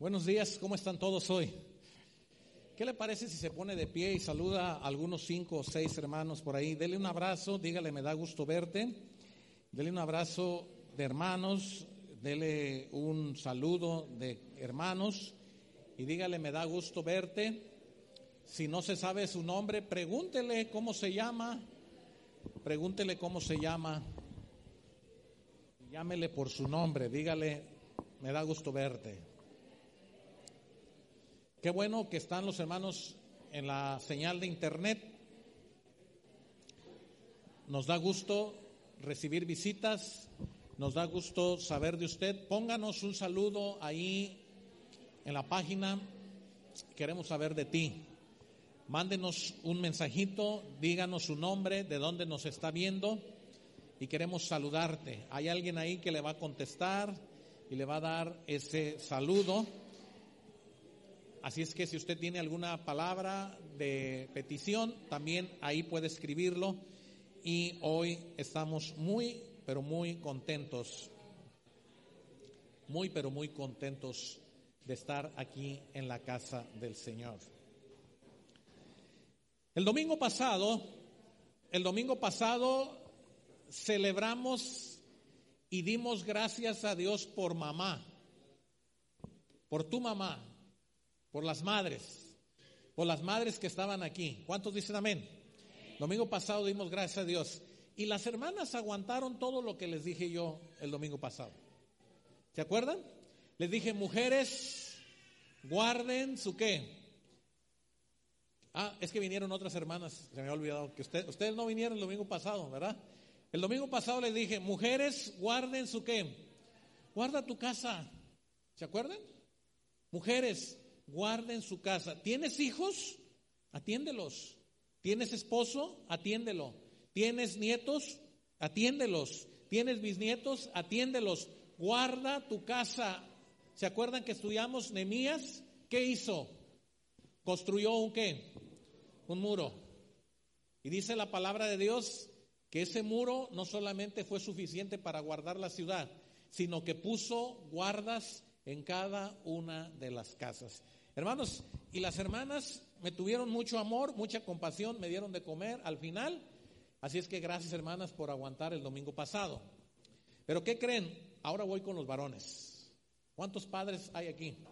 Buenos días, ¿cómo están todos hoy? ¿Qué le parece si se pone de pie y saluda a algunos cinco o seis hermanos por ahí? Dele un abrazo, dígale, me da gusto verte. Dele un abrazo de hermanos, dele un saludo de hermanos y dígale, me da gusto verte. Si no se sabe su nombre, pregúntele cómo se llama, pregúntele cómo se llama, llámele por su nombre, dígale, me da gusto verte. Qué bueno que están los hermanos en la señal de internet. Nos da gusto recibir visitas, nos da gusto saber de usted. Pónganos un saludo ahí en la página. Queremos saber de ti. Mándenos un mensajito, díganos su nombre, de dónde nos está viendo y queremos saludarte. Hay alguien ahí que le va a contestar y le va a dar ese saludo. Así es que si usted tiene alguna palabra de petición, también ahí puede escribirlo. Y hoy estamos muy, pero muy contentos, muy, pero muy contentos de estar aquí en la casa del Señor. El domingo pasado, el domingo pasado celebramos y dimos gracias a Dios por mamá, por tu mamá, por las madres, por las madres que estaban aquí. ¿Cuántos dicen amén? Domingo pasado dimos gracias a Dios. Y las hermanas aguantaron todo lo que les dije yo el domingo pasado. ¿Se acuerdan? Les dije, mujeres, guarden su qué. Ah, es que vinieron otras hermanas, se me ha olvidado que ustedes no vinieron el domingo pasado, ¿verdad? El domingo pasado les dije, mujeres, guarden su qué. Guarda tu casa. ¿Se acuerdan? Mujeres, guarden su casa. ¿Tienes hijos? Atiéndelos. ¿Tienes esposo? Atiéndelo. ¿Tienes nietos? Atiéndelos. ¿Tienes bisnietos? Atiéndelos. Guarda tu casa. ¿Se acuerdan que estudiamos Nemías? ¿Qué hizo? Construyó un qué? Un muro. Y dice la palabra de Dios que ese muro no solamente fue suficiente para guardar la ciudad, sino que puso guardas en cada una de las casas. Hermanos, y las hermanas me tuvieron mucho amor, mucha compasión, me dieron de comer al final. Así es que gracias hermanas por aguantar el domingo pasado. Pero ¿qué creen? Ahora voy con los varones. ¿Cuántos padres hay aquí?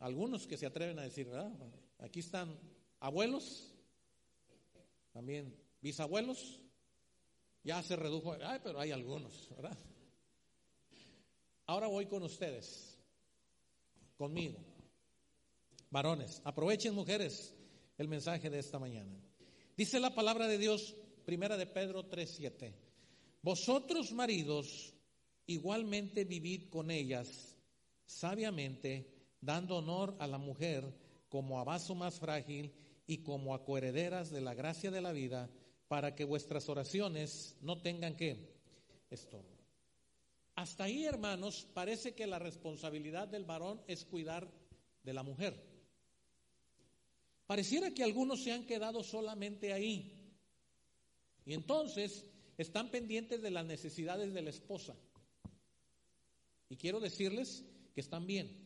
Algunos que se atreven a decir, ¿verdad? Aquí están abuelos, también bisabuelos. Ya se redujo, ay, pero hay algunos, ¿verdad? Ahora voy con ustedes, conmigo. Varones, aprovechen mujeres el mensaje de esta mañana. Dice la palabra de Dios, primera de Pedro 3:7. Vosotros maridos igualmente vivid con ellas sabiamente, dando honor a la mujer como a vaso más frágil y como a coherederas de la gracia de la vida, para que vuestras oraciones no tengan que estorbo. Hasta ahí, hermanos, parece que la responsabilidad del varón es cuidar de la mujer. Pareciera que algunos se han quedado solamente ahí. Y entonces están pendientes de las necesidades de la esposa. Y quiero decirles que están bien.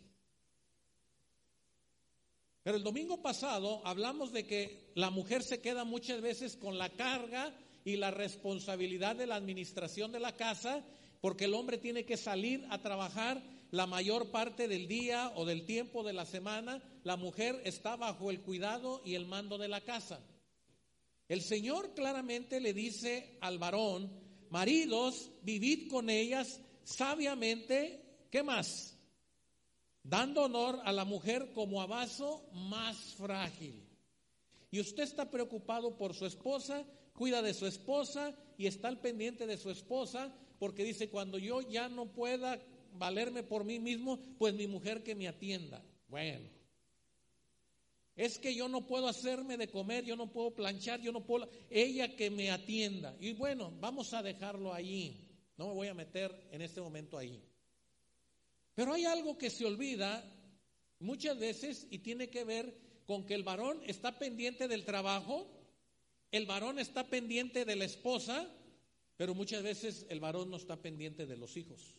Pero el domingo pasado hablamos de que la mujer se queda muchas veces con la carga y la responsabilidad de la administración de la casa, porque el hombre tiene que salir a trabajar la mayor parte del día o del tiempo de la semana, la mujer está bajo el cuidado y el mando de la casa. El Señor claramente le dice al varón, maridos, vivid con ellas sabiamente, ¿qué más? Dando honor a la mujer como a vaso más frágil. Y usted está preocupado por su esposa, cuida de su esposa y está al pendiente de su esposa, porque dice, cuando yo ya no pueda valerme por mí mismo, pues mi mujer que me atienda. Bueno, es que yo no puedo hacerme de comer, yo no puedo planchar, yo no puedo, ella que me atienda. Y bueno, vamos a dejarlo allí. No me voy a meter en este momento ahí. Pero hay algo que se olvida muchas veces y tiene que ver con que el varón está pendiente del trabajo, el varón está pendiente de la esposa, pero muchas veces el varón no está pendiente de los hijos.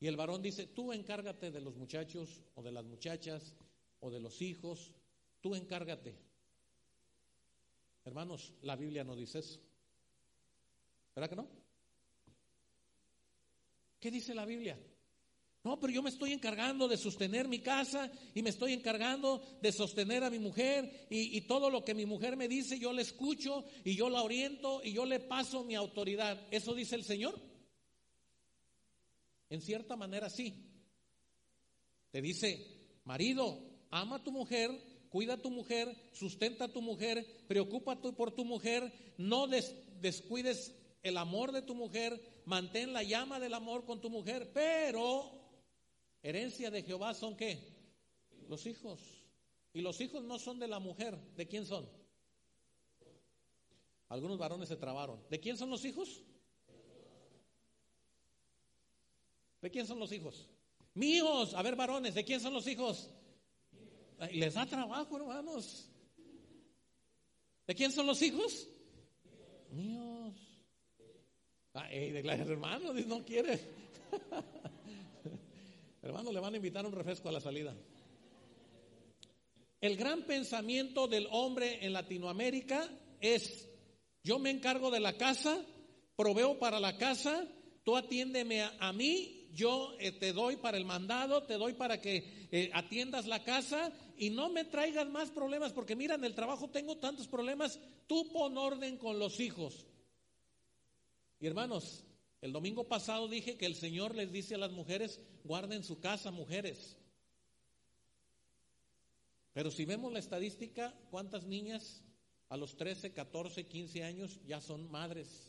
Y el varón dice, tú encárgate de los muchachos o de las muchachas o de los hijos, tú encárgate. Hermanos, la Biblia no dice eso. ¿Verdad que no? ¿Qué dice la Biblia? No, pero yo me estoy encargando de sostener mi casa y me estoy encargando de sostener a mi mujer y, y, todo lo que mi mujer me dice yo le escucho y yo la oriento y yo le paso mi autoridad. ¿Eso dice el Señor? En cierta manera sí. Te dice, marido, ama a tu mujer, cuida a tu mujer, sustenta a tu mujer, preocúpate por tu mujer, no descuides el amor de tu mujer, mantén la llama del amor con tu mujer, pero herencia de Jehová son qué? Los hijos. Y los hijos no son de la mujer, ¿de quién son? Algunos varones se trabaron. ¿De quién son los hijos? ¿De quién son los hijos? Míos. A ver, varones, ¿de quién son los hijos? Les da trabajo, hermanos. ¿De quién son los hijos? Míos. Ay, de hermano, no quiere. hermano, le van a invitar un refresco a la salida. El gran pensamiento del hombre en Latinoamérica es, yo me encargo de la casa, proveo para la casa, tú atiéndeme a mí yo eh, te doy para el mandado, te doy para que eh, atiendas la casa y no me traigas más problemas, porque mira, en el trabajo tengo tantos problemas, tú pon orden con los hijos. Y hermanos, el domingo pasado dije que el Señor les dice a las mujeres, guarden su casa, mujeres. Pero si vemos la estadística, ¿cuántas niñas a los 13, 14, 15 años ya son madres?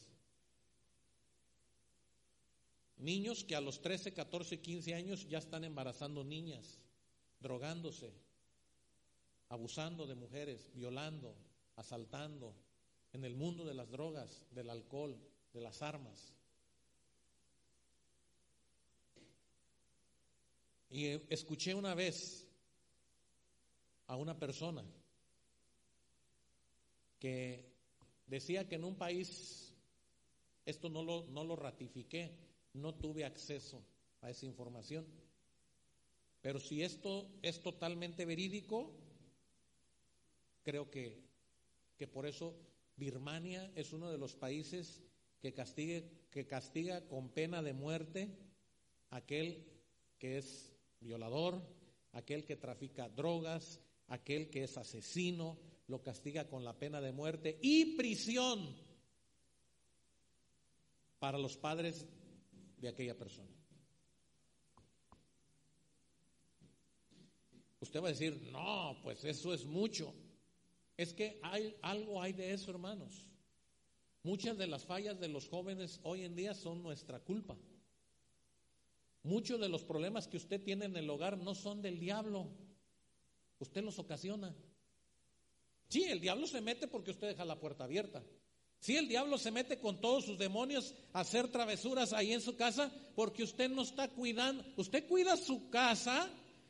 Niños que a los 13, 14, 15 años ya están embarazando niñas, drogándose, abusando de mujeres, violando, asaltando, en el mundo de las drogas, del alcohol, de las armas. Y escuché una vez a una persona que decía que en un país, esto no lo, no lo ratifiqué, no tuve acceso a esa información. Pero si esto es totalmente verídico, creo que, que por eso Birmania es uno de los países que, castigue, que castiga con pena de muerte aquel que es violador, aquel que trafica drogas, aquel que es asesino, lo castiga con la pena de muerte y prisión para los padres de aquella persona. Usted va a decir, no, pues eso es mucho. Es que hay, algo hay de eso, hermanos. Muchas de las fallas de los jóvenes hoy en día son nuestra culpa. Muchos de los problemas que usted tiene en el hogar no son del diablo. Usted los ocasiona. Sí, el diablo se mete porque usted deja la puerta abierta. Si el diablo se mete con todos sus demonios a hacer travesuras ahí en su casa porque usted no está cuidando. Usted cuida su casa,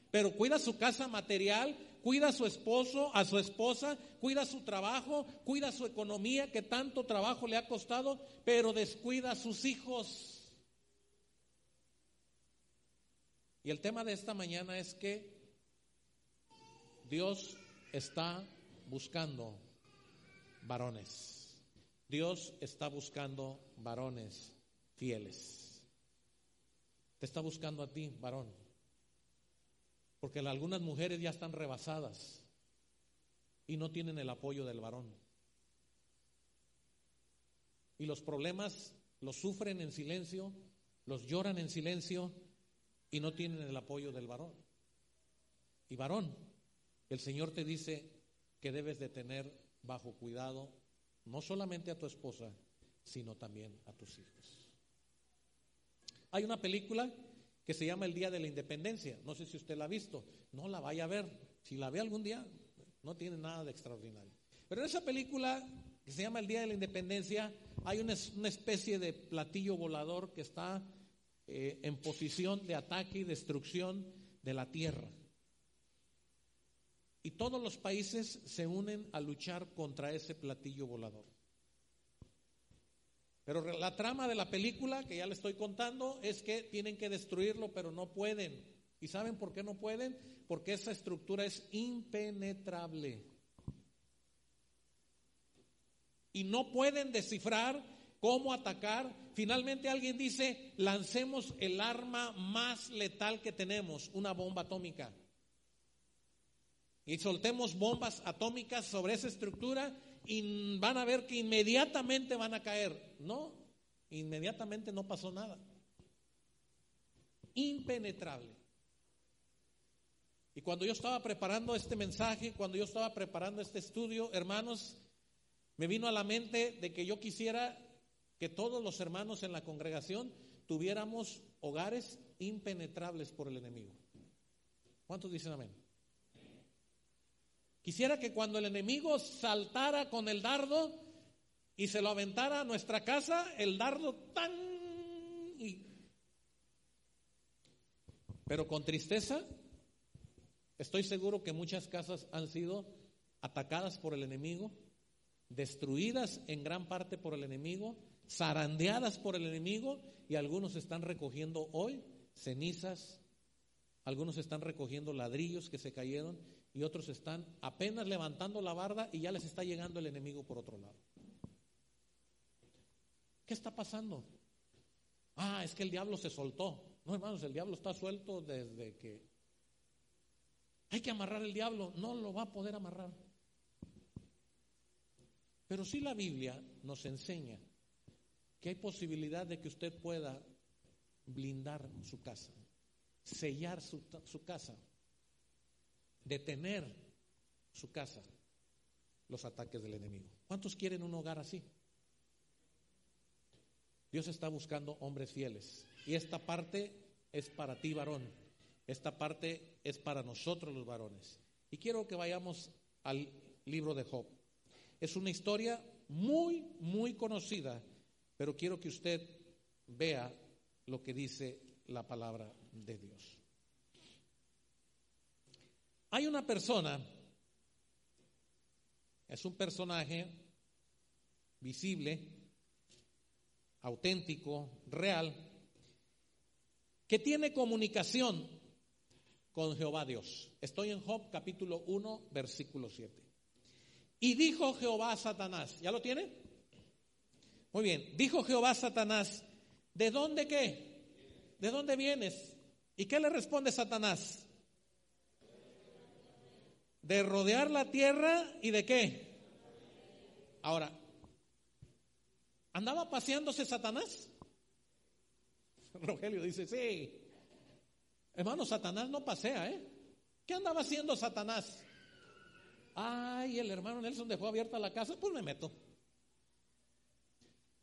pero cuida su casa material, cuida a su esposo, a su esposa, cuida su trabajo, cuida su economía que tanto trabajo le ha costado, pero descuida a sus hijos. Y el tema de esta mañana es que Dios está buscando varones. Dios está buscando varones fieles. Te está buscando a ti, varón. Porque algunas mujeres ya están rebasadas y no tienen el apoyo del varón. Y los problemas los sufren en silencio, los lloran en silencio y no tienen el apoyo del varón. Y varón, el Señor te dice que debes de tener bajo cuidado no solamente a tu esposa, sino también a tus hijos. Hay una película que se llama El Día de la Independencia. No sé si usted la ha visto. No la vaya a ver. Si la ve algún día, no tiene nada de extraordinario. Pero en esa película que se llama El Día de la Independencia, hay una, especie de platillo volador que está eh, en posición de ataque y destrucción de la tierra. Y todos los países se unen a luchar contra ese platillo volador. Pero la trama de la película, que ya le estoy contando, es que tienen que destruirlo, pero no pueden. ¿Y saben por qué no pueden? Porque esa estructura es impenetrable. Y no pueden descifrar cómo atacar. Finalmente alguien dice, lancemos el arma más letal que tenemos, una bomba atómica. Y soltemos bombas atómicas sobre esa estructura y van a ver que inmediatamente van a caer. No, inmediatamente no pasó nada. Impenetrable. Y cuando yo estaba preparando este mensaje, cuando yo estaba preparando este estudio, hermanos, me vino a la mente de que yo quisiera que todos los hermanos en la congregación tuviéramos hogares impenetrables por el enemigo. ¿Cuántos dicen amén? Quisiera que cuando el enemigo saltara con el dardo y se lo aventara a nuestra casa, el dardo tan... Pero con tristeza, estoy seguro que muchas casas han sido atacadas por el enemigo, destruidas en gran parte por el enemigo, zarandeadas por el enemigo y algunos están recogiendo hoy cenizas, algunos están recogiendo ladrillos que se cayeron y otros están apenas levantando la barda y ya les está llegando el enemigo por otro lado. ¿Qué está pasando? Ah, es que el diablo se soltó. No, hermanos, el diablo está suelto desde que hay que amarrar el diablo. No lo va a poder amarrar. Pero sí la Biblia nos enseña que hay posibilidad de que usted pueda blindar su casa, sellar su, su casa detener su casa los ataques del enemigo. ¿Cuántos quieren un hogar así? Dios está buscando hombres fieles. Y esta parte es para ti, varón. Esta parte es para nosotros los varones. Y quiero que vayamos al libro de Job. Es una historia muy, muy conocida, pero quiero que usted vea lo que dice la palabra de Dios. Hay una persona, es un personaje visible, auténtico, real, que tiene comunicación con Jehová Dios. Estoy en Job capítulo 1, versículo 7. Y dijo Jehová a Satanás, ¿ya lo tiene? Muy bien, dijo Jehová a Satanás, ¿de dónde qué? ¿De dónde vienes? ¿Y qué le responde Satanás? De rodear la tierra y de qué. Ahora, ¿andaba paseándose Satanás? Rogelio dice, sí. Hermano, Satanás no pasea, ¿eh? ¿Qué andaba haciendo Satanás? Ay, el hermano Nelson dejó abierta la casa, pues me meto.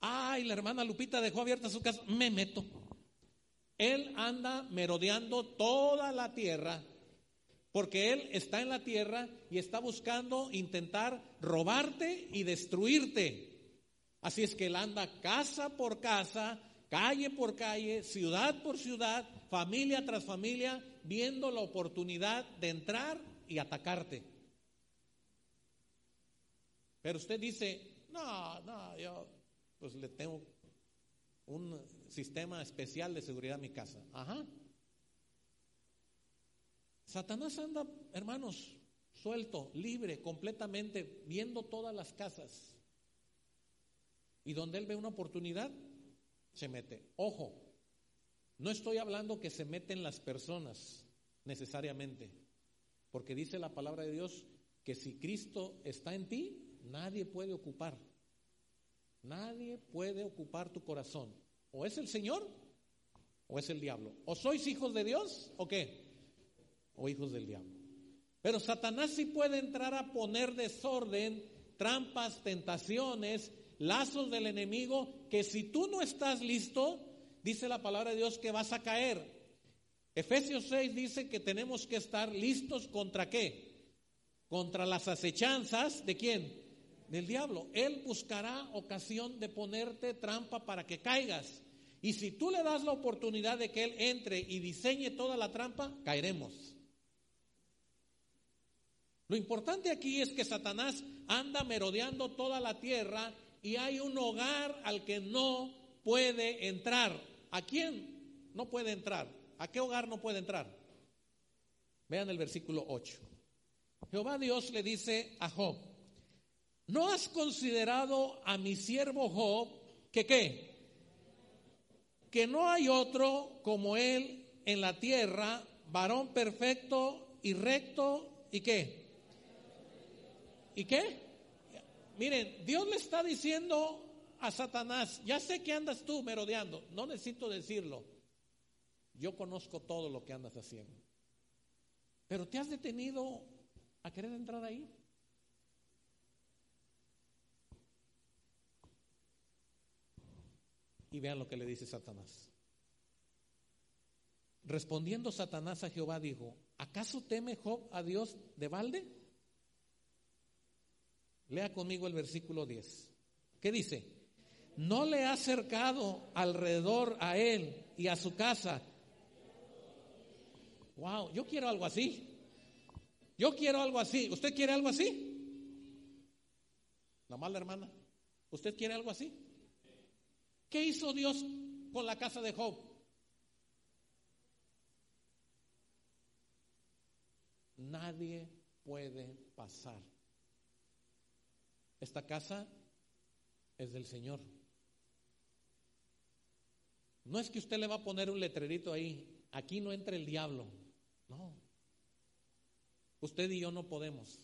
Ay, la hermana Lupita dejó abierta su casa, me meto. Él anda merodeando toda la tierra porque Él está en la tierra y está buscando intentar robarte y destruirte. Así es que Él anda casa por casa, calle por calle, ciudad por ciudad, familia tras familia, viendo la oportunidad de entrar y atacarte. Pero usted dice, no, no, yo pues le tengo un sistema especial de seguridad a mi casa. Ajá. Satanás anda, hermanos, suelto, libre, completamente, viendo todas las casas. Y donde él ve una oportunidad, se mete. Ojo, no estoy hablando que se meten las personas necesariamente, porque dice la palabra de Dios que si Cristo está en ti, nadie puede ocupar. Nadie puede ocupar tu corazón. O es el Señor o es el diablo. O sois hijos de Dios o qué o hijos del diablo. Pero Satanás sí puede entrar a poner desorden, trampas, tentaciones, lazos del enemigo, que si tú no estás listo, dice la palabra de Dios que vas a caer. Efesios 6 dice que tenemos que estar listos contra qué? Contra las acechanzas de quién? Del diablo. Él buscará ocasión de ponerte trampa para que caigas. Y si tú le das la oportunidad de que Él entre y diseñe toda la trampa, caeremos. Lo importante aquí es que Satanás anda merodeando toda la tierra y hay un hogar al que no puede entrar. ¿A quién no puede entrar? ¿A qué hogar no puede entrar? Vean el versículo 8. Jehová Dios le dice a Job, ¿no has considerado a mi siervo Job que qué? Que no hay otro como él en la tierra, varón perfecto y recto y qué? ¿Y qué? Miren, Dios le está diciendo a Satanás, ya sé que andas tú merodeando, no necesito decirlo, yo conozco todo lo que andas haciendo, pero te has detenido a querer entrar ahí. Y vean lo que le dice Satanás. Respondiendo Satanás a Jehová dijo, ¿acaso teme Job a Dios de balde? Lea conmigo el versículo 10. ¿Qué dice? No le ha acercado alrededor a él y a su casa. Wow, yo quiero algo así. Yo quiero algo así. ¿Usted quiere algo así? La mala hermana. ¿Usted quiere algo así? ¿Qué hizo Dios con la casa de Job? Nadie puede pasar esta casa es del Señor. No es que usted le va a poner un letrerito ahí, aquí no entra el diablo. No. Usted y yo no podemos.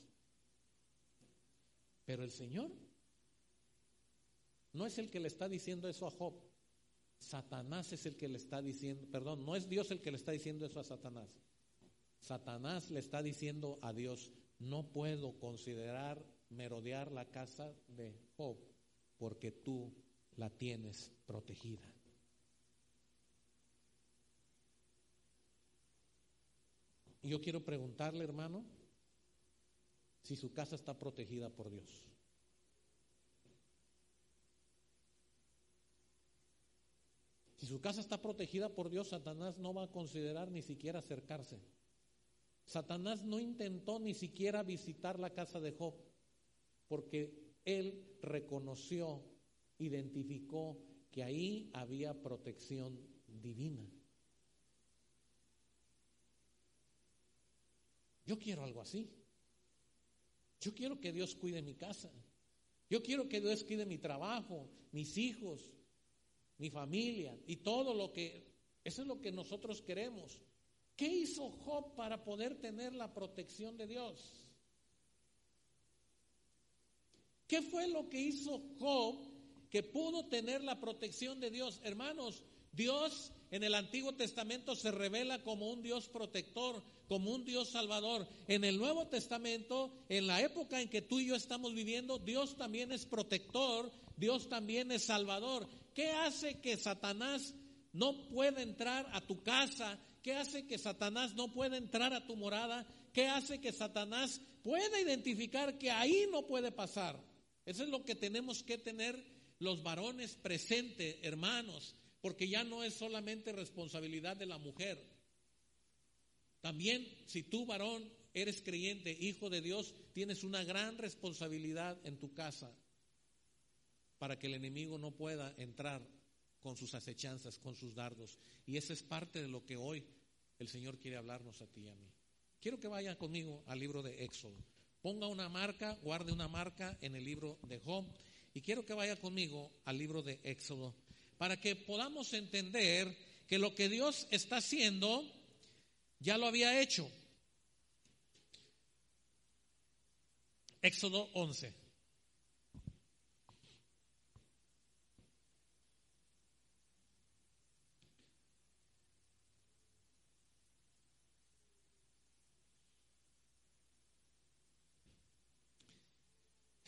Pero el Señor no es el que le está diciendo eso a Job. Satanás es el que le está diciendo, perdón, no es Dios el que le está diciendo eso a Satanás. Satanás le está diciendo a Dios, no puedo considerar merodear la casa de Job porque tú la tienes protegida. Y yo quiero preguntarle, hermano, si su casa está protegida por Dios. Si su casa está protegida por Dios, Satanás no va a considerar ni siquiera acercarse. Satanás no intentó ni siquiera visitar la casa de Job porque él reconoció, identificó que ahí había protección divina. Yo quiero algo así. Yo quiero que Dios cuide mi casa. Yo quiero que Dios cuide mi trabajo, mis hijos, mi familia y todo lo que... Eso es lo que nosotros queremos. ¿Qué hizo Job para poder tener la protección de Dios? ¿Qué fue lo que hizo Job que pudo tener la protección de Dios? Hermanos, Dios en el Antiguo Testamento se revela como un Dios protector, como un Dios salvador. En el Nuevo Testamento, en la época en que tú y yo estamos viviendo, Dios también es protector, Dios también es salvador. ¿Qué hace que Satanás no pueda entrar a tu casa? ¿Qué hace que Satanás no pueda entrar a tu morada? ¿Qué hace que Satanás pueda identificar que ahí no puede pasar? Eso es lo que tenemos que tener los varones presentes, hermanos, porque ya no es solamente responsabilidad de la mujer. También si tú varón eres creyente, hijo de Dios, tienes una gran responsabilidad en tu casa para que el enemigo no pueda entrar con sus acechanzas, con sus dardos. Y esa es parte de lo que hoy el Señor quiere hablarnos a ti y a mí. Quiero que vayan conmigo al libro de Éxodo. Ponga una marca, guarde una marca en el libro de Job. Y quiero que vaya conmigo al libro de Éxodo, para que podamos entender que lo que Dios está haciendo ya lo había hecho. Éxodo 11.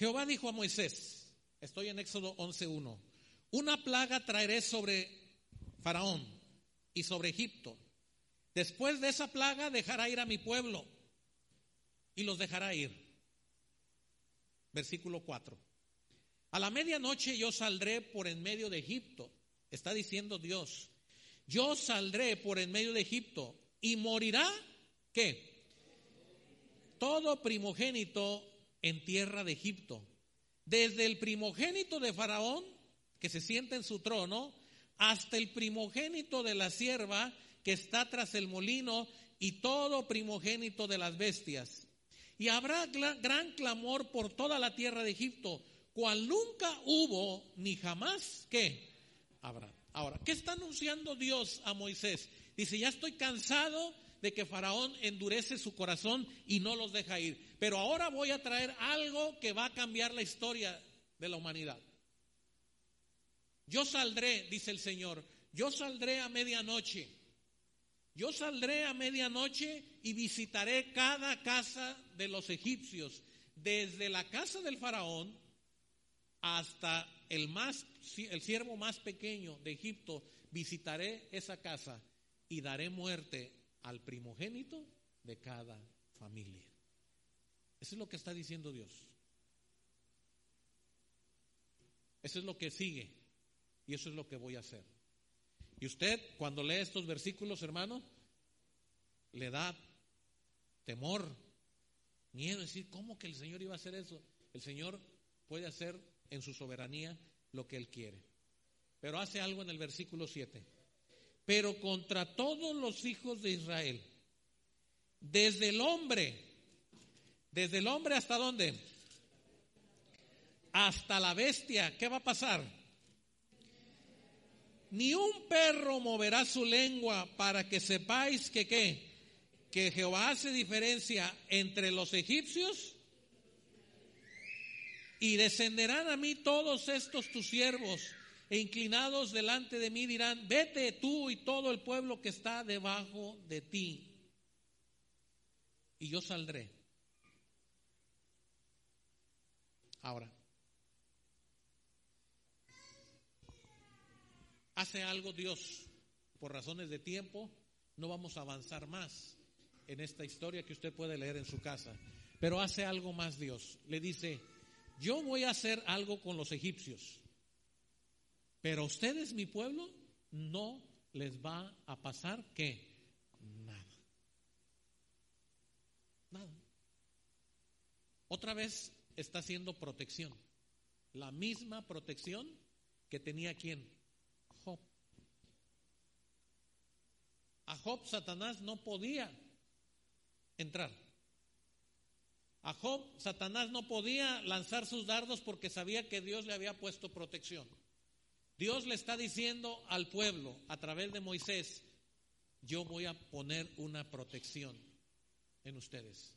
Jehová dijo a Moisés, estoy en Éxodo 11.1, una plaga traeré sobre Faraón y sobre Egipto. Después de esa plaga dejará ir a mi pueblo y los dejará ir. Versículo 4. A la medianoche yo saldré por en medio de Egipto, está diciendo Dios. Yo saldré por en medio de Egipto y morirá, ¿qué? Todo primogénito en tierra de Egipto, desde el primogénito de Faraón, que se sienta en su trono, hasta el primogénito de la sierva que está tras el molino y todo primogénito de las bestias. Y habrá gran clamor por toda la tierra de Egipto, cual nunca hubo ni jamás que habrá. Ahora, ¿qué está anunciando Dios a Moisés? Dice, ya estoy cansado de que Faraón endurece su corazón y no los deja ir. Pero ahora voy a traer algo que va a cambiar la historia de la humanidad. Yo saldré, dice el Señor, yo saldré a medianoche. Yo saldré a medianoche y visitaré cada casa de los egipcios, desde la casa del faraón hasta el más el siervo más pequeño de Egipto, visitaré esa casa y daré muerte al primogénito de cada familia. Eso es lo que está diciendo Dios. Eso es lo que sigue y eso es lo que voy a hacer. Y usted cuando lee estos versículos, hermano, le da temor, miedo, decir, ¿cómo que el Señor iba a hacer eso? El Señor puede hacer en su soberanía lo que Él quiere. Pero hace algo en el versículo 7. Pero contra todos los hijos de Israel, desde el hombre, desde el hombre hasta dónde? Hasta la bestia, ¿qué va a pasar? Ni un perro moverá su lengua para que sepáis que qué, que Jehová hace diferencia entre los egipcios y descenderán a mí todos estos tus siervos e inclinados delante de mí dirán, vete tú y todo el pueblo que está debajo de ti. Y yo saldré. Ahora, hace algo Dios, por razones de tiempo, no vamos a avanzar más en esta historia que usted puede leer en su casa, pero hace algo más Dios. Le dice, yo voy a hacer algo con los egipcios, pero a ustedes, mi pueblo, no les va a pasar que nada. Nada. Otra vez está haciendo protección. La misma protección que tenía quien? Job. A Job Satanás no podía entrar. A Job, Satanás no podía lanzar sus dardos porque sabía que Dios le había puesto protección. Dios le está diciendo al pueblo a través de Moisés, yo voy a poner una protección en ustedes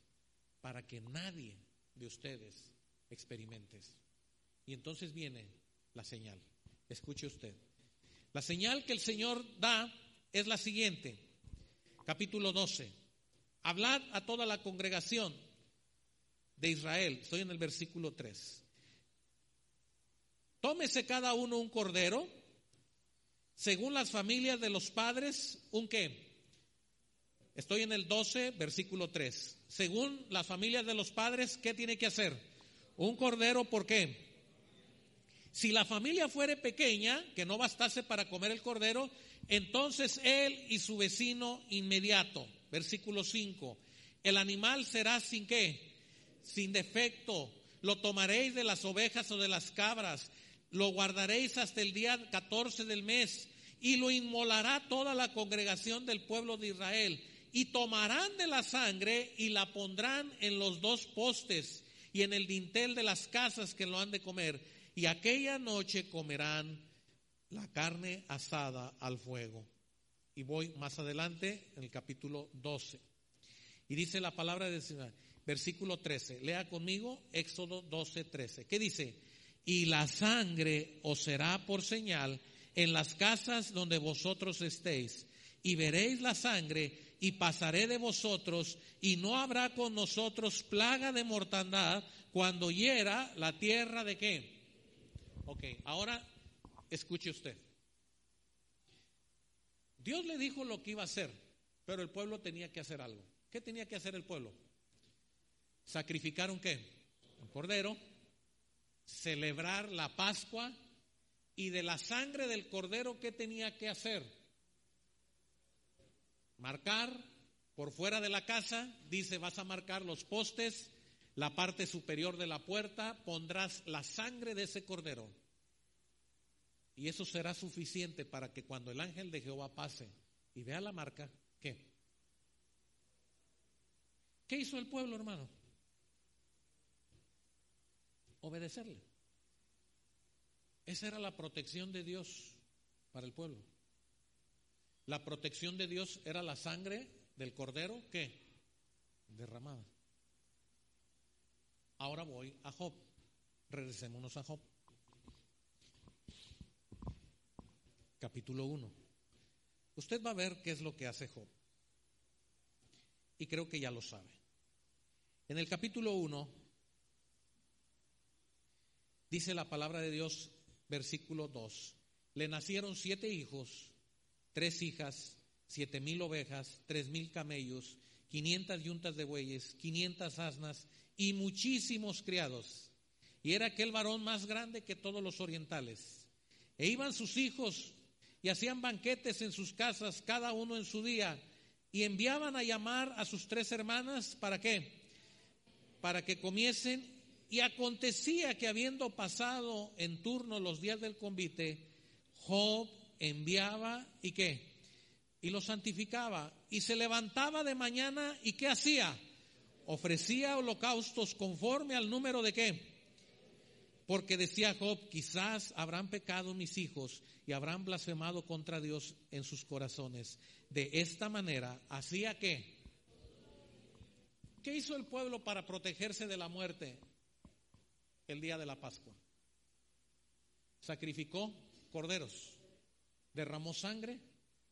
para que nadie de ustedes experimente Y entonces viene la señal. Escuche usted. La señal que el Señor da es la siguiente. Capítulo 12. Hablad a toda la congregación de Israel. Estoy en el versículo 3. Tómese cada uno un cordero, según las familias de los padres, un qué. Estoy en el 12, versículo 3. Según las familias de los padres, ¿qué tiene que hacer? Un cordero, ¿por qué? Si la familia fuere pequeña, que no bastase para comer el cordero, entonces él y su vecino inmediato. Versículo 5. El animal será sin qué? sin defecto. Lo tomaréis de las ovejas o de las cabras, lo guardaréis hasta el día 14 del mes y lo inmolará toda la congregación del pueblo de Israel. Y tomarán de la sangre y la pondrán en los dos postes y en el dintel de las casas que lo han de comer. Y aquella noche comerán la carne asada al fuego. Y voy más adelante en el capítulo 12. Y dice la palabra del Señor versículo 13. Lea conmigo Éxodo 12, 13. ¿Qué dice? Y la sangre os será por señal en las casas donde vosotros estéis. Y veréis la sangre y pasaré de vosotros y no habrá con nosotros plaga de mortandad cuando hiera la tierra de qué. Ok, ahora escuche usted. Dios le dijo lo que iba a hacer, pero el pueblo tenía que hacer algo. ¿Qué tenía que hacer el pueblo? sacrificar qué? Un cordero, celebrar la Pascua y de la sangre del cordero, ¿qué tenía que hacer? Marcar por fuera de la casa, dice, vas a marcar los postes, la parte superior de la puerta, pondrás la sangre de ese cordero. Y eso será suficiente para que cuando el ángel de Jehová pase y vea la marca, ¿qué? ¿Qué hizo el pueblo, hermano? Obedecerle. Esa era la protección de Dios para el pueblo. La protección de Dios era la sangre del cordero que derramada. Ahora voy a Job. Regresémonos a Job. Capítulo 1. Usted va a ver qué es lo que hace Job. Y creo que ya lo sabe. En el capítulo 1 dice la palabra de Dios, versículo 2. Le nacieron siete hijos, tres hijas, siete mil ovejas, tres mil camellos, quinientas yuntas de bueyes, quinientas asnas y muchísimos criados. Y era aquel varón más grande que todos los orientales. E iban sus hijos y hacían banquetes en sus casas, cada uno en su día, y enviaban a llamar a sus tres hermanas, ¿para qué? Para que comiesen. Y acontecía que habiendo pasado en turno los días del convite, Job enviaba y qué? Y lo santificaba. Y se levantaba de mañana y ¿qué hacía? ofrecía holocaustos conforme al número de qué. Porque decía Job, quizás habrán pecado mis hijos y habrán blasfemado contra Dios en sus corazones. De esta manera, hacía que. ¿Qué hizo el pueblo para protegerse de la muerte el día de la Pascua? Sacrificó corderos, derramó sangre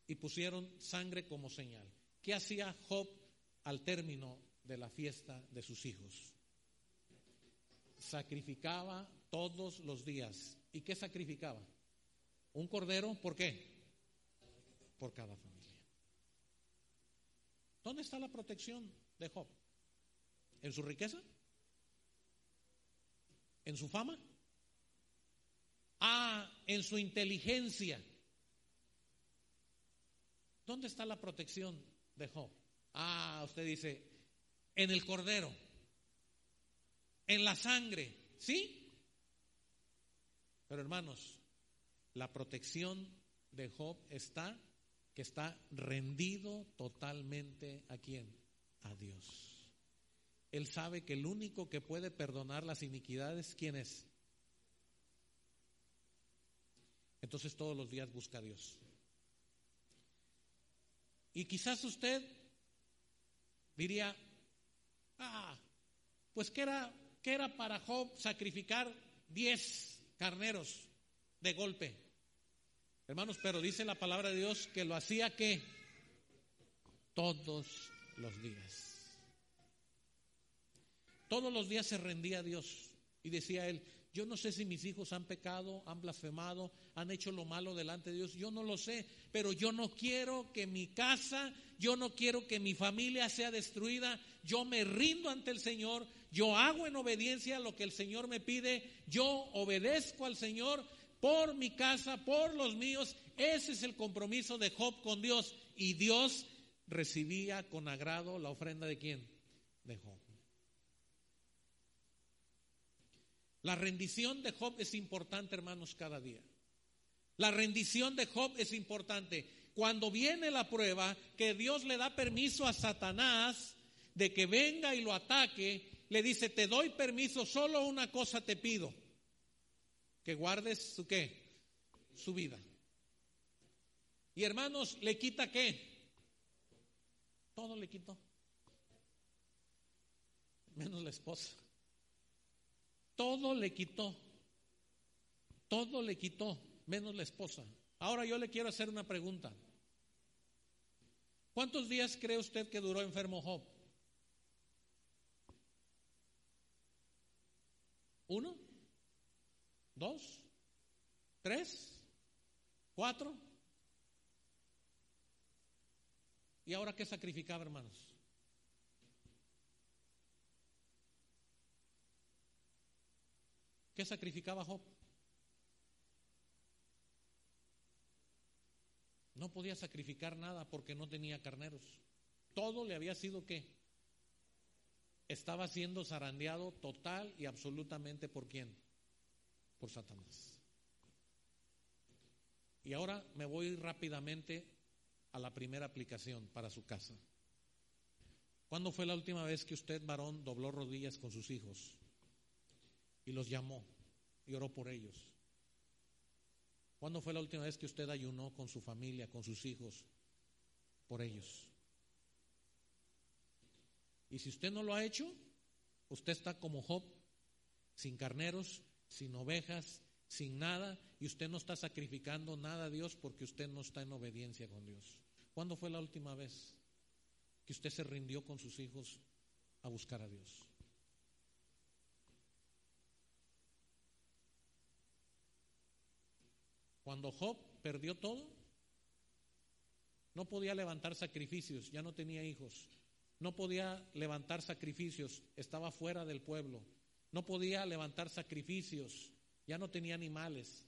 y pusieron sangre como señal. ¿Qué hacía Job al término de la fiesta de sus hijos. Sacrificaba todos los días. ¿Y qué sacrificaba? Un cordero, ¿por qué? Por cada familia. ¿Dónde está la protección de Job? ¿En su riqueza? ¿En su fama? Ah, en su inteligencia. ¿Dónde está la protección de Job? Ah, usted dice, en el cordero, en la sangre, ¿sí? Pero hermanos, la protección de Job está que está rendido totalmente a quién? A Dios. Él sabe que el único que puede perdonar las iniquidades, ¿quién es? Entonces todos los días busca a Dios. Y quizás usted diría, Ah, pues que era, que era para Job sacrificar diez carneros de golpe. Hermanos, pero dice la palabra de Dios que lo hacía que todos los días. Todos los días se rendía a Dios y decía él, yo no sé si mis hijos han pecado, han blasfemado, han hecho lo malo delante de Dios. Yo no lo sé, pero yo no quiero que mi casa, yo no quiero que mi familia sea destruida. Yo me rindo ante el Señor, yo hago en obediencia lo que el Señor me pide, yo obedezco al Señor por mi casa, por los míos. Ese es el compromiso de Job con Dios. Y Dios recibía con agrado la ofrenda de quién? De Job. La rendición de Job es importante, hermanos, cada día. La rendición de Job es importante. Cuando viene la prueba, que Dios le da permiso a Satanás de que venga y lo ataque, le dice, te doy permiso, solo una cosa te pido, que guardes su qué, su vida. Y hermanos, ¿le quita qué? Todo le quitó. Menos la esposa. Todo le quitó. Todo le quitó, menos la esposa. Ahora yo le quiero hacer una pregunta. ¿Cuántos días cree usted que duró enfermo Job? ¿Uno? ¿Dos? ¿Tres? ¿Cuatro? ¿Y ahora qué sacrificaba, hermanos? ¿Qué sacrificaba Job? No podía sacrificar nada porque no tenía carneros. Todo le había sido qué? estaba siendo zarandeado total y absolutamente por quién? Por Satanás. Y ahora me voy rápidamente a la primera aplicación para su casa. ¿Cuándo fue la última vez que usted, varón, dobló rodillas con sus hijos y los llamó y oró por ellos? ¿Cuándo fue la última vez que usted ayunó con su familia, con sus hijos, por ellos? Y si usted no lo ha hecho, usted está como Job, sin carneros, sin ovejas, sin nada, y usted no está sacrificando nada a Dios porque usted no está en obediencia con Dios. ¿Cuándo fue la última vez que usted se rindió con sus hijos a buscar a Dios? Cuando Job perdió todo, no podía levantar sacrificios, ya no tenía hijos, no podía levantar sacrificios, estaba fuera del pueblo, no podía levantar sacrificios, ya no tenía animales,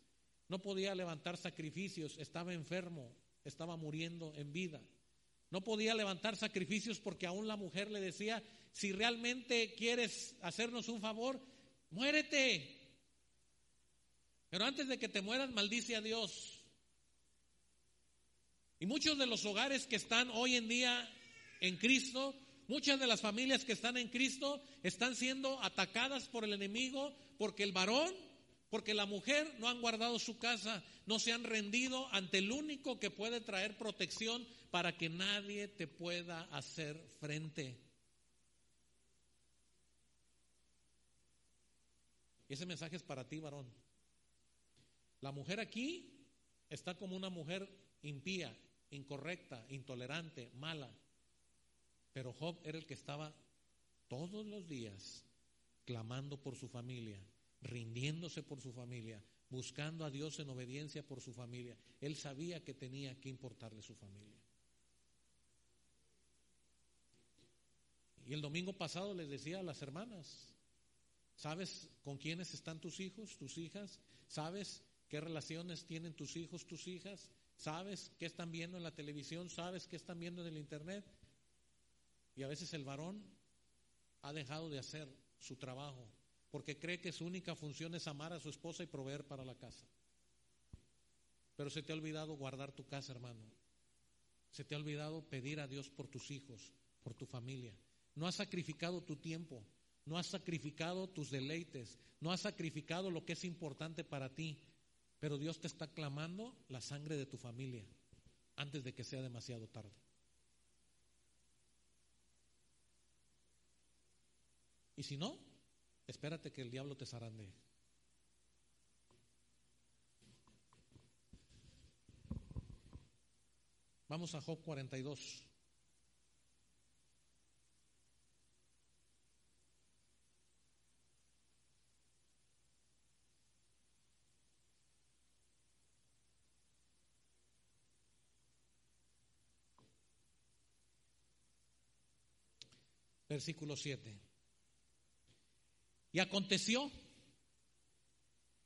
no podía levantar sacrificios, estaba enfermo, estaba muriendo en vida. No podía levantar sacrificios porque aún la mujer le decía, si realmente quieres hacernos un favor, muérete. Pero antes de que te mueras, maldice a Dios. Y muchos de los hogares que están hoy en día en Cristo, muchas de las familias que están en Cristo están siendo atacadas por el enemigo porque el varón, porque la mujer no han guardado su casa, no se han rendido ante el único que puede traer protección para que nadie te pueda hacer frente. Y ese mensaje es para ti, varón. La mujer aquí está como una mujer impía, incorrecta, intolerante, mala. Pero Job era el que estaba todos los días clamando por su familia, rindiéndose por su familia, buscando a Dios en obediencia por su familia. Él sabía que tenía que importarle su familia. Y el domingo pasado les decía a las hermanas, ¿sabes con quiénes están tus hijos, tus hijas? ¿Sabes qué relaciones tienen tus hijos, tus hijas? ¿Sabes qué están viendo en la televisión? ¿Sabes qué están viendo en el internet? Y a veces el varón ha dejado de hacer su trabajo porque cree que su única función es amar a su esposa y proveer para la casa. Pero se te ha olvidado guardar tu casa, hermano. Se te ha olvidado pedir a Dios por tus hijos, por tu familia. No has sacrificado tu tiempo, no has sacrificado tus deleites, no has sacrificado lo que es importante para ti. Pero Dios te está clamando la sangre de tu familia antes de que sea demasiado tarde. Y si no, espérate que el diablo te zarandee. Vamos a Job 42. Versículo 7. Y aconteció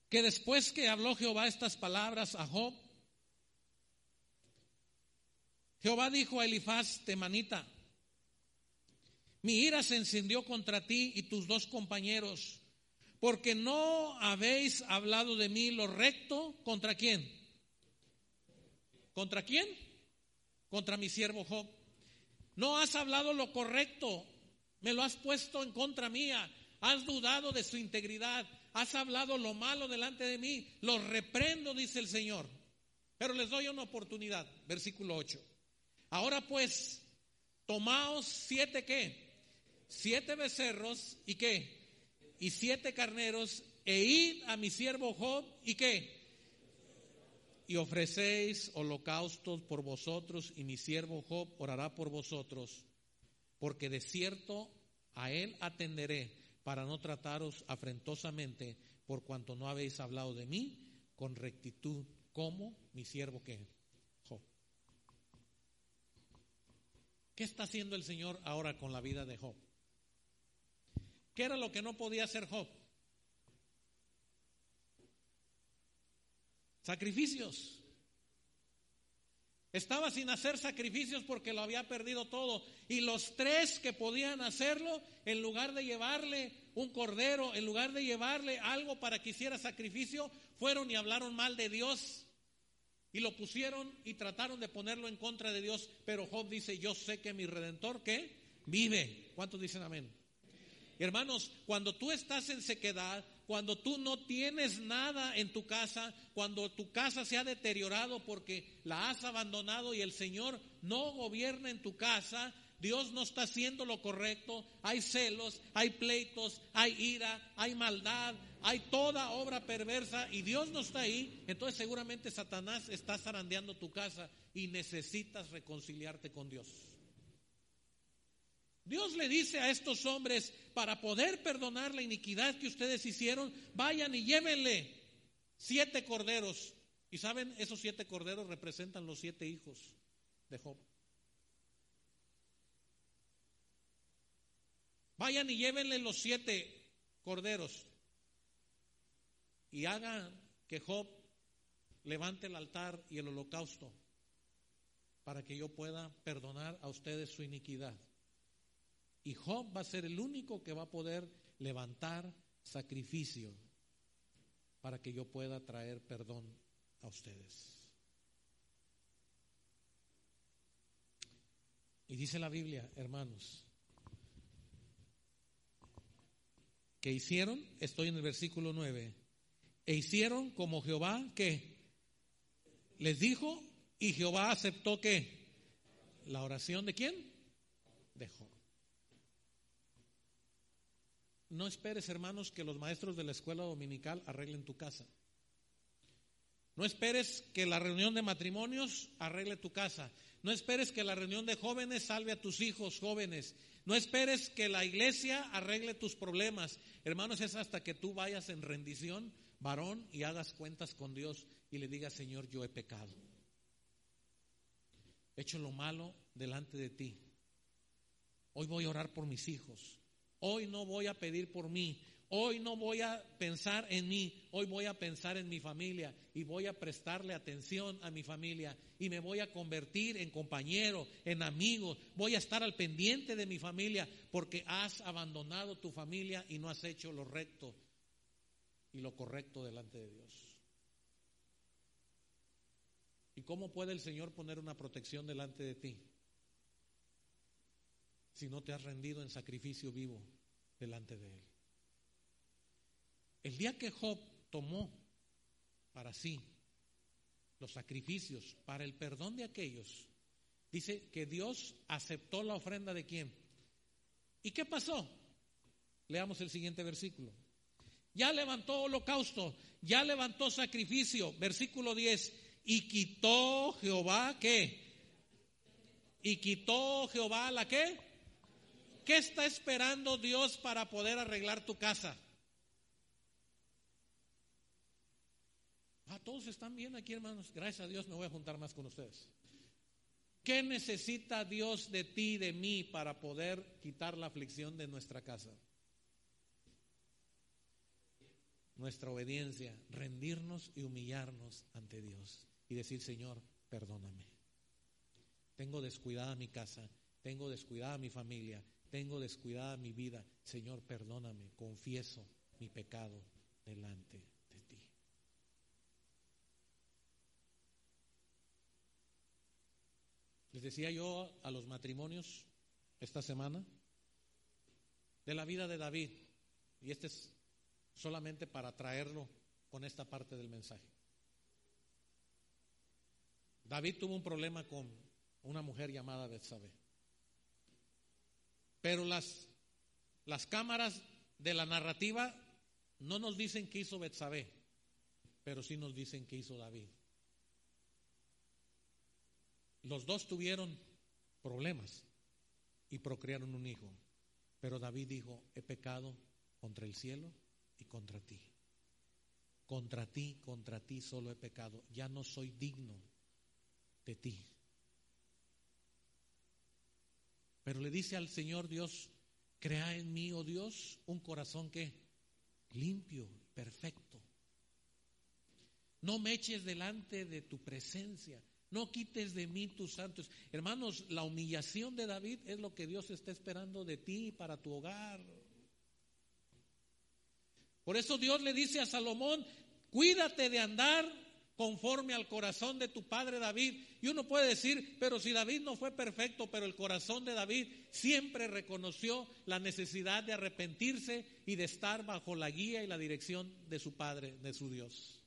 que después que habló Jehová estas palabras a Job, Jehová dijo a Elifaz temanita, mi ira se encendió contra ti y tus dos compañeros, porque no habéis hablado de mí lo recto contra quién. ¿Contra quién? Contra mi siervo Job. No has hablado lo correcto, me lo has puesto en contra mía has dudado de su integridad, has hablado lo malo delante de mí, los reprendo, dice el Señor. Pero les doy una oportunidad, versículo 8. Ahora pues, tomaos siete qué? Siete becerros y qué? Y siete carneros e id a mi siervo Job y qué? Y ofrecéis holocaustos por vosotros y mi siervo Job orará por vosotros, porque de cierto a él atenderé para no trataros afrentosamente por cuanto no habéis hablado de mí con rectitud como mi siervo que Job. ¿Qué está haciendo el Señor ahora con la vida de Job? ¿Qué era lo que no podía hacer Job? Sacrificios. Estaba sin hacer sacrificios porque lo había perdido todo. Y los tres que podían hacerlo, en lugar de llevarle un cordero, en lugar de llevarle algo para que hiciera sacrificio, fueron y hablaron mal de Dios. Y lo pusieron y trataron de ponerlo en contra de Dios. Pero Job dice, yo sé que mi redentor, ¿qué? Vive. ¿Cuántos dicen amén? Hermanos, cuando tú estás en sequedad, cuando tú no tienes nada en tu casa, cuando tu casa se ha deteriorado porque la has abandonado y el Señor no gobierna en tu casa, Dios no está haciendo lo correcto, hay celos, hay pleitos, hay ira, hay maldad, hay toda obra perversa y Dios no está ahí, entonces seguramente Satanás está zarandeando tu casa y necesitas reconciliarte con Dios. Dios le dice a estos hombres, para poder perdonar la iniquidad que ustedes hicieron, vayan y llévenle siete corderos. Y saben, esos siete corderos representan los siete hijos de Job. Vayan y llévenle los siete corderos y hagan que Job levante el altar y el holocausto para que yo pueda perdonar a ustedes su iniquidad. Y Job va a ser el único que va a poder levantar sacrificio para que yo pueda traer perdón a ustedes. Y dice la Biblia, hermanos, que hicieron, estoy en el versículo 9, e hicieron como Jehová que les dijo y Jehová aceptó que la oración de quién? De Job. No esperes, hermanos, que los maestros de la escuela dominical arreglen tu casa. No esperes que la reunión de matrimonios arregle tu casa. No esperes que la reunión de jóvenes salve a tus hijos jóvenes. No esperes que la iglesia arregle tus problemas. Hermanos, es hasta que tú vayas en rendición, varón, y hagas cuentas con Dios y le digas, Señor, yo he pecado. He hecho lo malo delante de ti. Hoy voy a orar por mis hijos. Hoy no voy a pedir por mí. Hoy no voy a pensar en mí, hoy voy a pensar en mi familia y voy a prestarle atención a mi familia y me voy a convertir en compañero, en amigo, voy a estar al pendiente de mi familia porque has abandonado tu familia y no has hecho lo recto y lo correcto delante de Dios. ¿Y cómo puede el Señor poner una protección delante de ti? Si no te has rendido en sacrificio vivo delante de Él. El día que Job tomó para sí los sacrificios para el perdón de aquellos, dice que Dios aceptó la ofrenda de quién. ¿Y qué pasó? Leamos el siguiente versículo. Ya levantó holocausto, ya levantó sacrificio, versículo 10, y quitó Jehová qué? Y quitó Jehová la qué? ¿Qué está esperando Dios para poder arreglar tu casa? Ah, todos están bien aquí, hermanos. Gracias a Dios me voy a juntar más con ustedes. ¿Qué necesita Dios de ti y de mí para poder quitar la aflicción de nuestra casa? Nuestra obediencia, rendirnos y humillarnos ante Dios y decir, Señor, perdóname. Tengo descuidada mi casa, tengo descuidada mi familia, tengo descuidada mi vida. Señor, perdóname, confieso mi pecado delante de ti. Les decía yo a los matrimonios esta semana de la vida de David, y este es solamente para traerlo con esta parte del mensaje. David tuvo un problema con una mujer llamada Betsabé. Pero las, las cámaras de la narrativa no nos dicen qué hizo Betsabé, pero sí nos dicen qué hizo David. Los dos tuvieron problemas y procrearon un hijo, pero David dijo, he pecado contra el cielo y contra ti. Contra ti, contra ti solo he pecado. Ya no soy digno de ti. Pero le dice al Señor Dios, crea en mí, oh Dios, un corazón que limpio, perfecto. No me eches delante de tu presencia No quites de mí tus santos. Hermanos, la humillación de David es lo que Dios está esperando de ti para tu hogar. Por eso Dios le dice a Salomón, cuídate de andar conforme al corazón de tu padre David. Y uno puede decir, pero si David no fue perfecto, pero el corazón de David siempre reconoció la necesidad de arrepentirse y de estar bajo la guía y la dirección de su padre, de su Dios.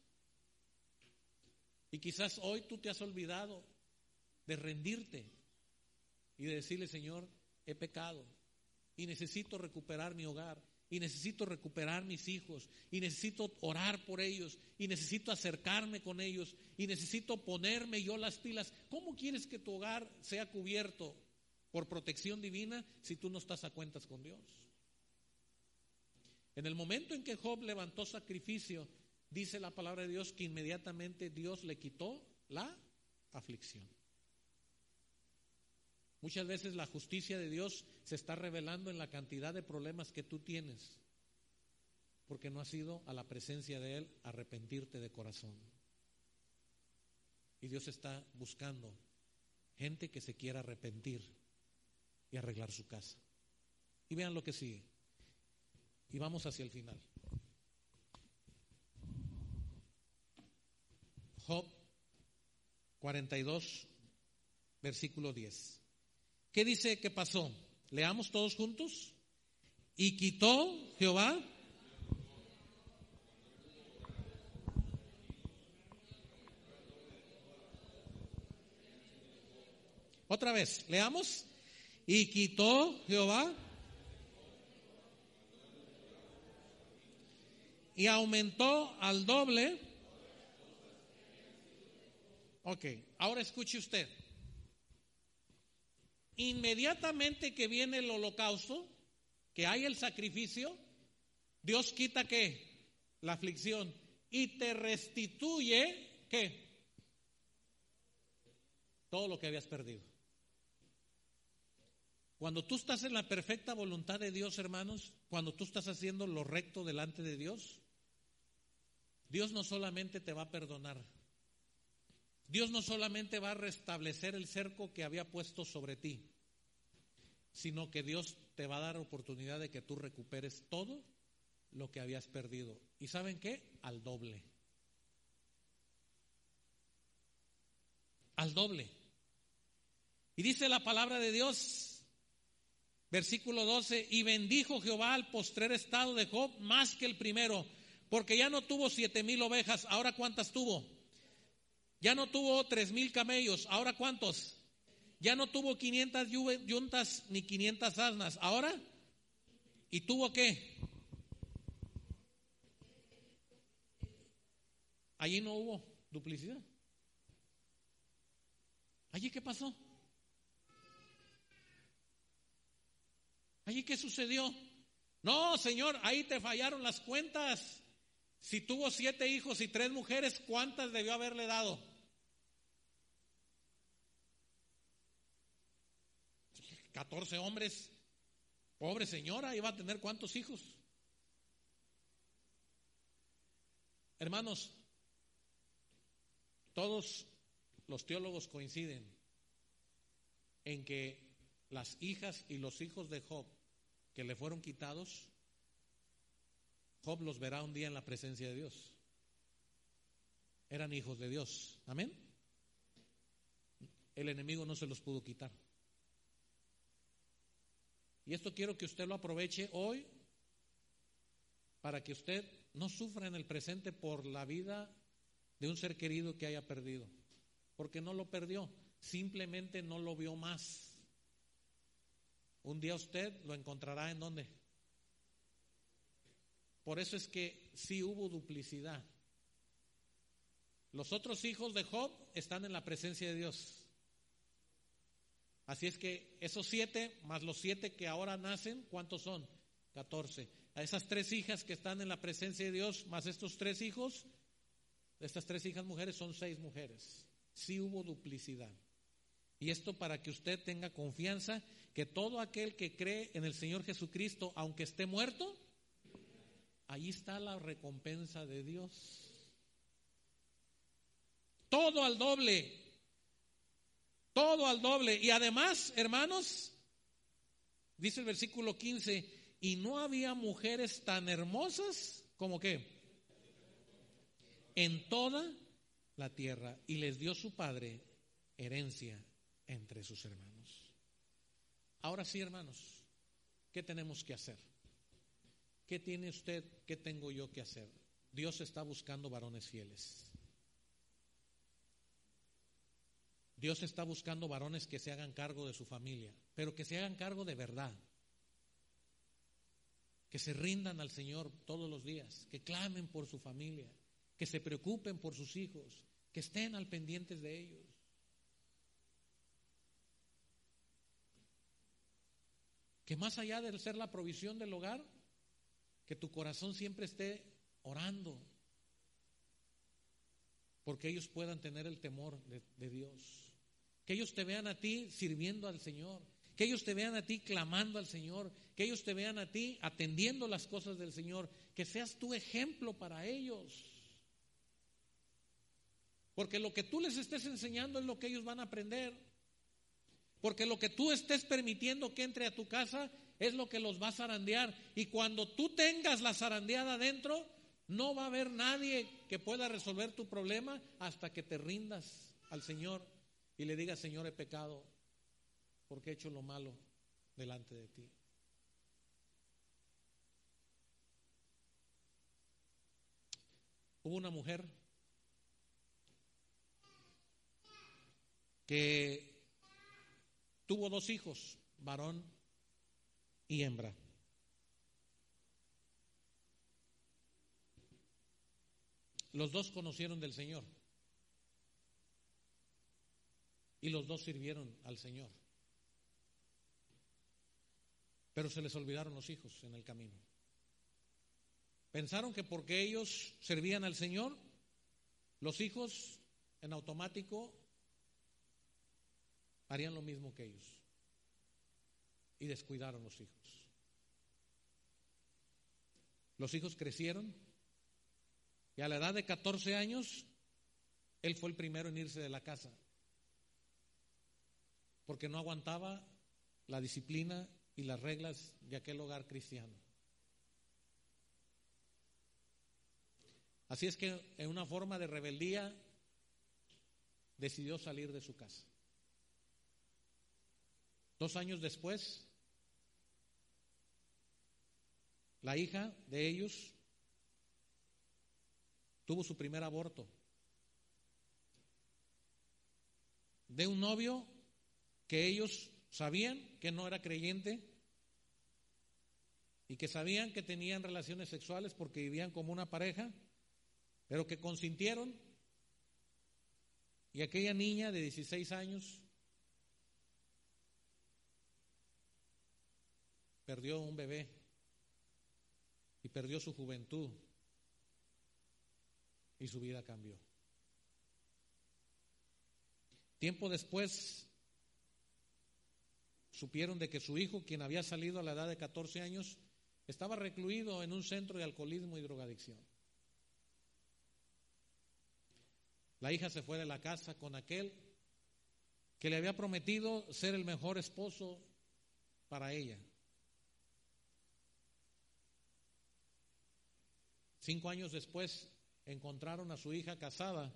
Y quizás hoy tú te has olvidado de rendirte y de decirle, Señor, he pecado y necesito recuperar mi hogar y necesito recuperar mis hijos y necesito orar por ellos y necesito acercarme con ellos y necesito ponerme yo las pilas. ¿Cómo quieres que tu hogar sea cubierto por protección divina si tú no estás a cuentas con Dios? En el momento en que Job levantó sacrificio, dice la palabra de Dios que inmediatamente Dios le quitó la aflicción. Muchas veces la justicia de Dios se está revelando en la cantidad de problemas que tú tienes, porque no has ido a la presencia de Él arrepentirte de corazón. Y Dios está buscando gente que se quiera arrepentir y arreglar su casa. Y vean lo que sigue. Y vamos hacia el final. Job 42, versículo 10. ¿Qué dice que pasó? Leamos todos juntos. Y quitó Jehová. Otra vez, leamos. Y quitó Jehová. Y aumentó al doble. Ok, ahora escuche usted. Inmediatamente que viene el holocausto, que hay el sacrificio, Dios quita qué? La aflicción y te restituye qué? Todo lo que habías perdido. Cuando tú estás en la perfecta voluntad de Dios, hermanos, cuando tú estás haciendo lo recto delante de Dios, Dios no solamente te va a perdonar, Dios no solamente va a restablecer el cerco que había puesto sobre ti, sino que Dios te va a dar oportunidad de que tú recuperes todo lo que habías perdido. ¿Y saben qué? Al doble. Al doble. Y dice la palabra de Dios, versículo 12, y bendijo Jehová al postrer estado de Job más que el primero, porque ya no tuvo siete mil ovejas, ahora cuántas tuvo? Ya no tuvo tres mil camellos, ¿ahora cuántos? Ya no tuvo 500 yuntas ni 500 asnas, ¿ahora? ¿Y tuvo qué? Allí no hubo duplicidad. ¿Allí qué pasó? ¿Allí qué sucedió? No, Señor, ahí te fallaron las cuentas. Si tuvo siete hijos y tres mujeres, ¿cuántas debió haberle dado? 14 hombres. Pobre señora, iba a tener cuántos hijos. Hermanos, todos los teólogos coinciden en que las hijas y los hijos de Job que le fueron quitados, Job los verá un día en la presencia de Dios. Eran hijos de Dios. Amén. El enemigo no se los pudo quitar. Y esto quiero que usted lo aproveche hoy para que usted no sufra en el presente por la vida de un ser querido que haya perdido. Porque no lo perdió, simplemente no lo vio más. Un día usted lo encontrará en donde. Por eso es que sí hubo duplicidad. Los otros hijos de Job están en la presencia de Dios. Así es que esos siete, más los siete que ahora nacen, ¿cuántos son? Catorce. A esas tres hijas que están en la presencia de Dios, más estos tres hijos, estas tres hijas mujeres son seis mujeres. Sí hubo duplicidad. Y esto para que usted tenga confianza que todo aquel que cree en el Señor Jesucristo, aunque esté muerto, ahí está la recompensa de Dios. Todo al doble Todo al doble. Y además, hermanos, dice el versículo 15, y no había mujeres tan hermosas como que en toda la tierra. Y les dio su padre herencia entre sus hermanos. Ahora sí, hermanos, ¿qué tenemos que hacer? ¿Qué tiene usted? ¿Qué tengo yo que hacer? Dios está buscando varones fieles. Dios está buscando varones que se hagan cargo de su familia, pero que se hagan cargo de verdad. Que se rindan al Señor todos los días, que clamen por su familia, que se preocupen por sus hijos, que estén al pendientes de ellos. Que más allá de ser la provisión del hogar, que tu corazón siempre esté orando, porque ellos puedan tener el temor de, Dios. Que ellos te vean a ti sirviendo al Señor. Que ellos te vean a ti clamando al Señor. Que ellos te vean a ti atendiendo las cosas del Señor. Que seas tu ejemplo para ellos. Porque lo que tú les estés enseñando es lo que ellos van a aprender. Porque lo que tú estés permitiendo que entre a tu casa es lo que los va a zarandear. Y cuando tú tengas la zarandeada adentro, no va a haber nadie que pueda resolver tu problema hasta que te rindas al Señor y le diga, Señor, he pecado porque he hecho lo malo delante de ti. Hubo una mujer que tuvo dos hijos, varón y hembra. Los dos conocieron del Señor. Y los dos sirvieron al Señor. Pero se les olvidaron los hijos en el camino. Pensaron que porque ellos servían al Señor, los hijos en automático harían lo mismo que ellos. Y descuidaron los hijos. Los hijos crecieron y a la edad de 14 años, él fue el primero en irse de la casa porque no aguantaba la disciplina y las reglas de aquel hogar cristiano. Así es que en una forma de rebeldía decidió salir de su casa. Dos años después, la hija de ellos tuvo su primer aborto. De un novio que ellos sabían que no era creyente y que sabían que tenían relaciones sexuales porque vivían como una pareja, pero que consintieron. Y aquella niña de 16 años perdió un bebé y perdió su juventud y su vida cambió. Tiempo después supieron de que su hijo, quien había salido a la edad de 14 años, estaba recluido en un centro de alcoholismo y drogadicción. La hija se fue de la casa con aquel que le había prometido ser el mejor esposo para ella. Cinco años después encontraron a su hija casada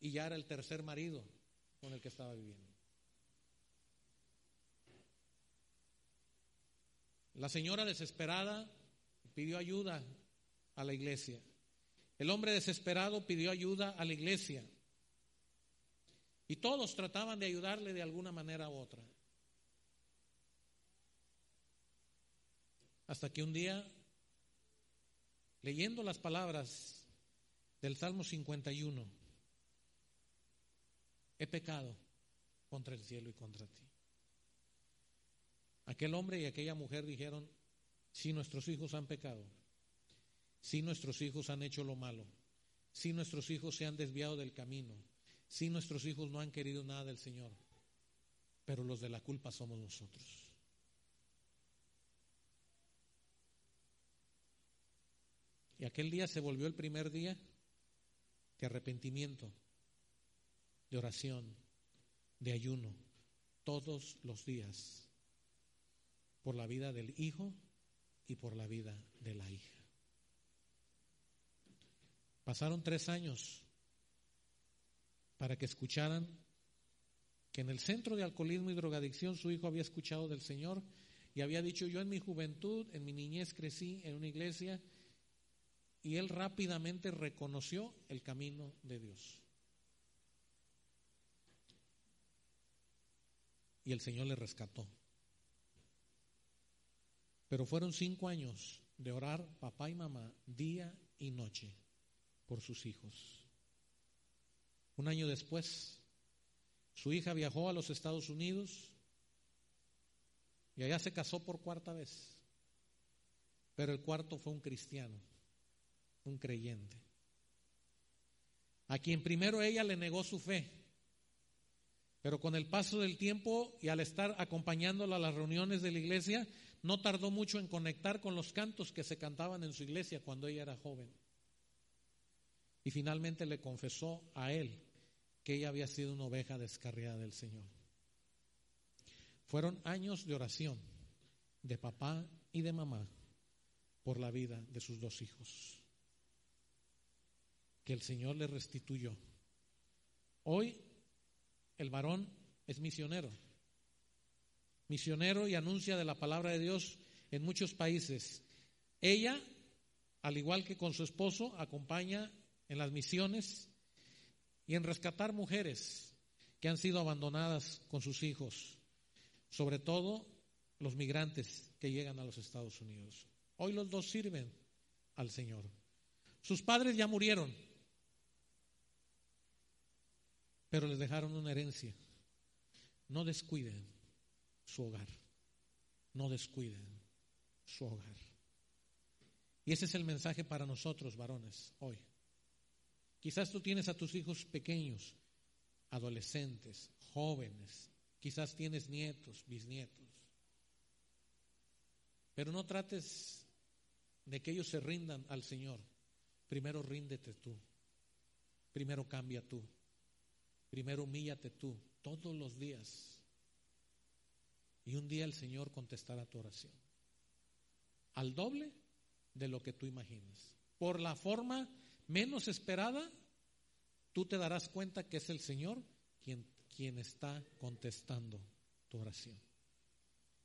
y ya era el tercer marido con el que estaba viviendo. La señora desesperada pidió ayuda a la iglesia. El hombre desesperado pidió ayuda a la iglesia. Y todos trataban de ayudarle de alguna manera u otra. Hasta que un día, leyendo las palabras del Salmo 51, he pecado contra el cielo y contra ti. Aquel hombre y aquella mujer dijeron, si nuestros hijos han pecado, si nuestros hijos han hecho lo malo, si nuestros hijos se han desviado del camino, si nuestros hijos no han querido nada del Señor, pero los de la culpa somos nosotros. Y aquel día se volvió el primer día de arrepentimiento, de oración, de ayuno todos los días por la vida del hijo y por la vida de la hija. Pasaron tres años para que escucharan que en el centro de alcoholismo y drogadicción su hijo había escuchado del Señor y había dicho, yo en mi juventud, en mi niñez crecí en una iglesia y él rápidamente reconoció el camino de Dios. Y el Señor le rescató. Pero fueron cinco años de orar papá y mamá día y noche por sus hijos. Un año después, su hija viajó a los Estados Unidos y allá se casó por cuarta vez. Pero el cuarto fue un cristiano un creyente, a quien primero ella le negó su fe, pero con el paso del tiempo y al estar acompañándola a las reuniones de la iglesia, no tardó mucho en conectar con los cantos que se cantaban en su iglesia cuando ella era joven. Y finalmente le confesó a él que ella había sido una oveja descarriada del Señor. Fueron años de oración de papá y de mamá por la vida de sus dos hijos que el Señor le restituyó. Hoy el varón es misionero, misionero y anuncia de la palabra de Dios en muchos países. Ella, al igual que con su esposo, acompaña en las misiones y en rescatar mujeres que han sido abandonadas con sus hijos, sobre todo los migrantes que llegan a los Estados Unidos. Hoy los dos sirven al Señor. Sus padres ya murieron, pero les dejaron una herencia. No descuiden su hogar. No descuiden su hogar. Y ese es el mensaje para nosotros, varones, hoy. Quizás tú tienes a tus hijos pequeños, adolescentes, jóvenes, quizás tienes nietos, bisnietos. Pero no trates de que ellos se rindan al Señor. Primero ríndete tú. Primero cambia tú. Primero humíllate tú todos los días. Y un día el Señor contestará tu oración. Al doble de lo que tú imaginas. Por la forma menos esperada, tú te darás cuenta que es el Señor quien, quien está contestando tu oración.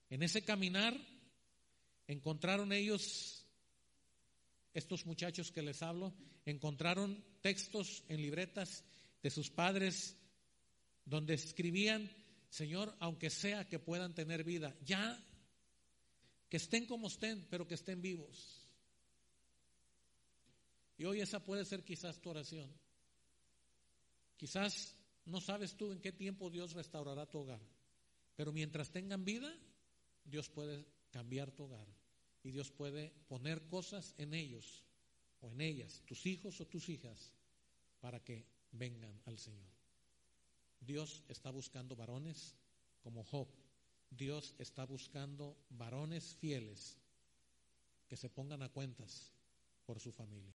En ese caminar encontraron ellos, estos muchachos que les hablo, encontraron textos en libretas de sus padres, donde escribían, Señor, aunque sea que puedan tener vida, ya que estén como estén, pero que estén vivos. Y hoy esa puede ser quizás tu oración. Quizás no sabes tú en qué tiempo Dios restaurará tu hogar, pero mientras tengan vida, Dios puede cambiar tu hogar y Dios puede poner cosas en ellos o en ellas, tus hijos o tus hijas, para que vengan al Señor. Dios está buscando varones como Job. Dios está buscando varones fieles que se pongan a cuentas por su familia.